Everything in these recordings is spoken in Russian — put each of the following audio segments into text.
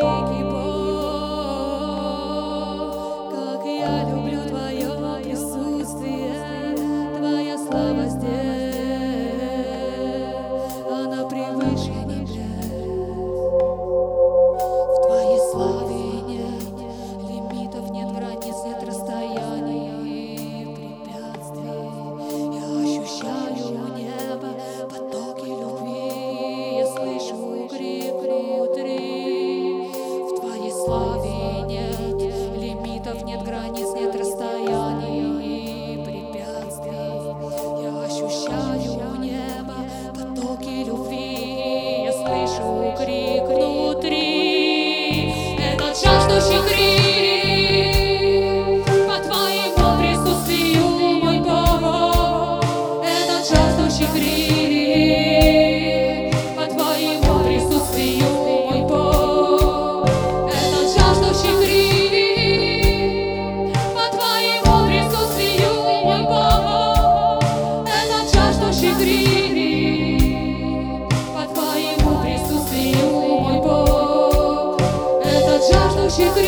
Keep. you Don't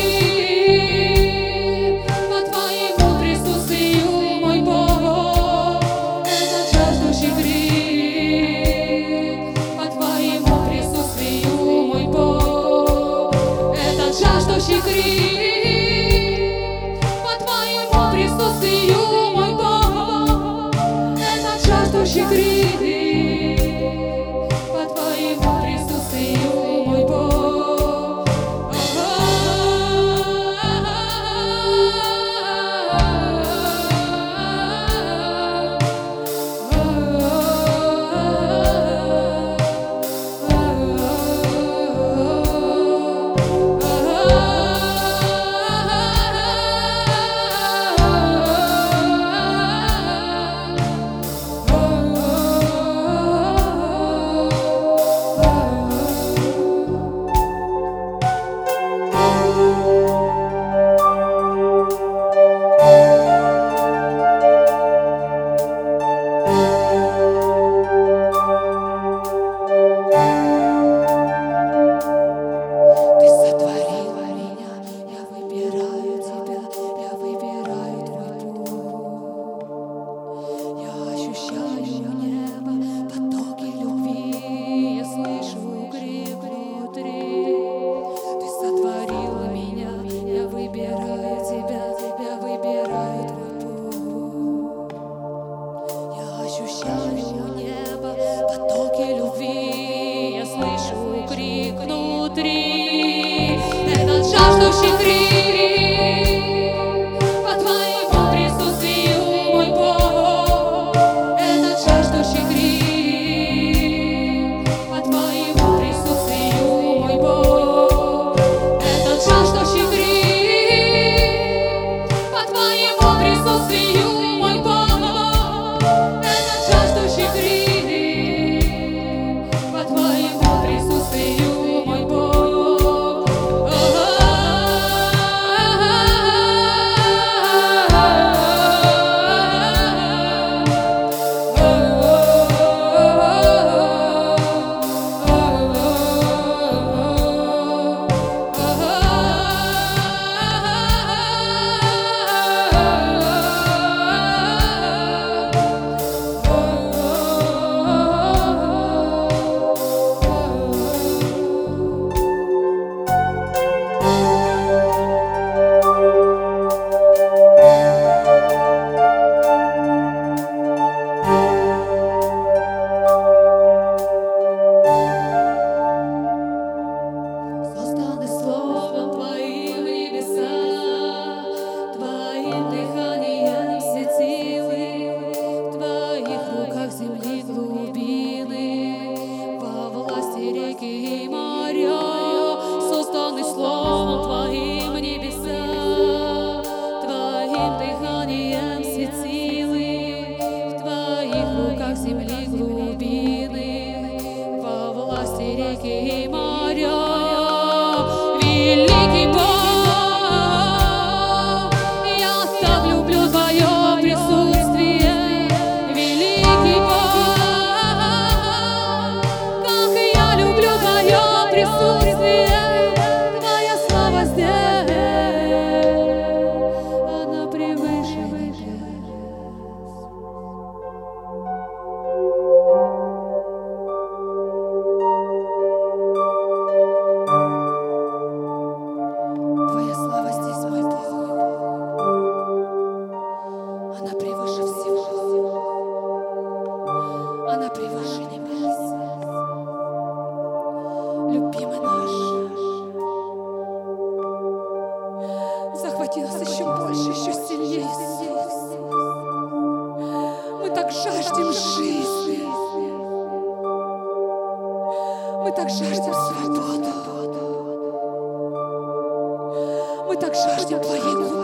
Мы так жаждем свободы. Мы так жаждем Твоей любви.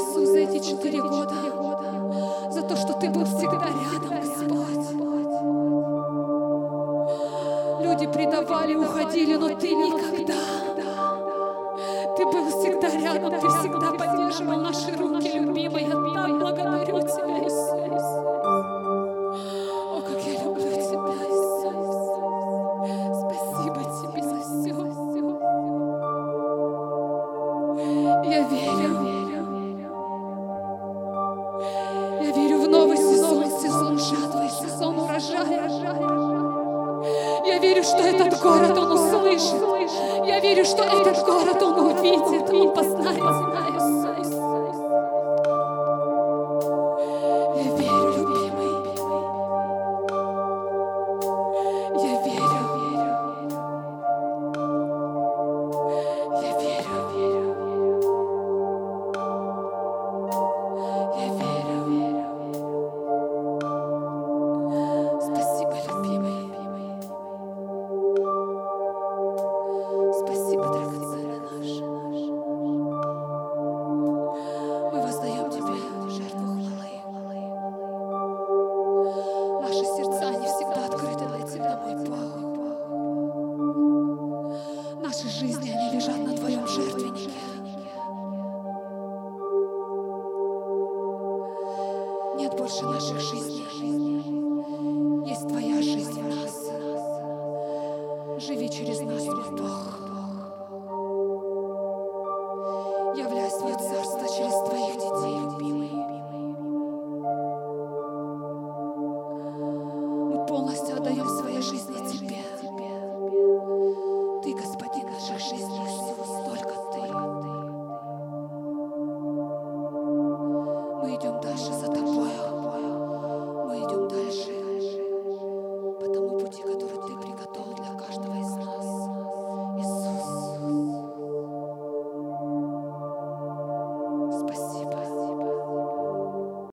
Иисус, за эти четыре года, за то, что Ты был всегда рядом, Господь. Люди предавали, уходили, но Ты никогда. Ты был всегда рядом, Ты всегда поддерживал наши руки.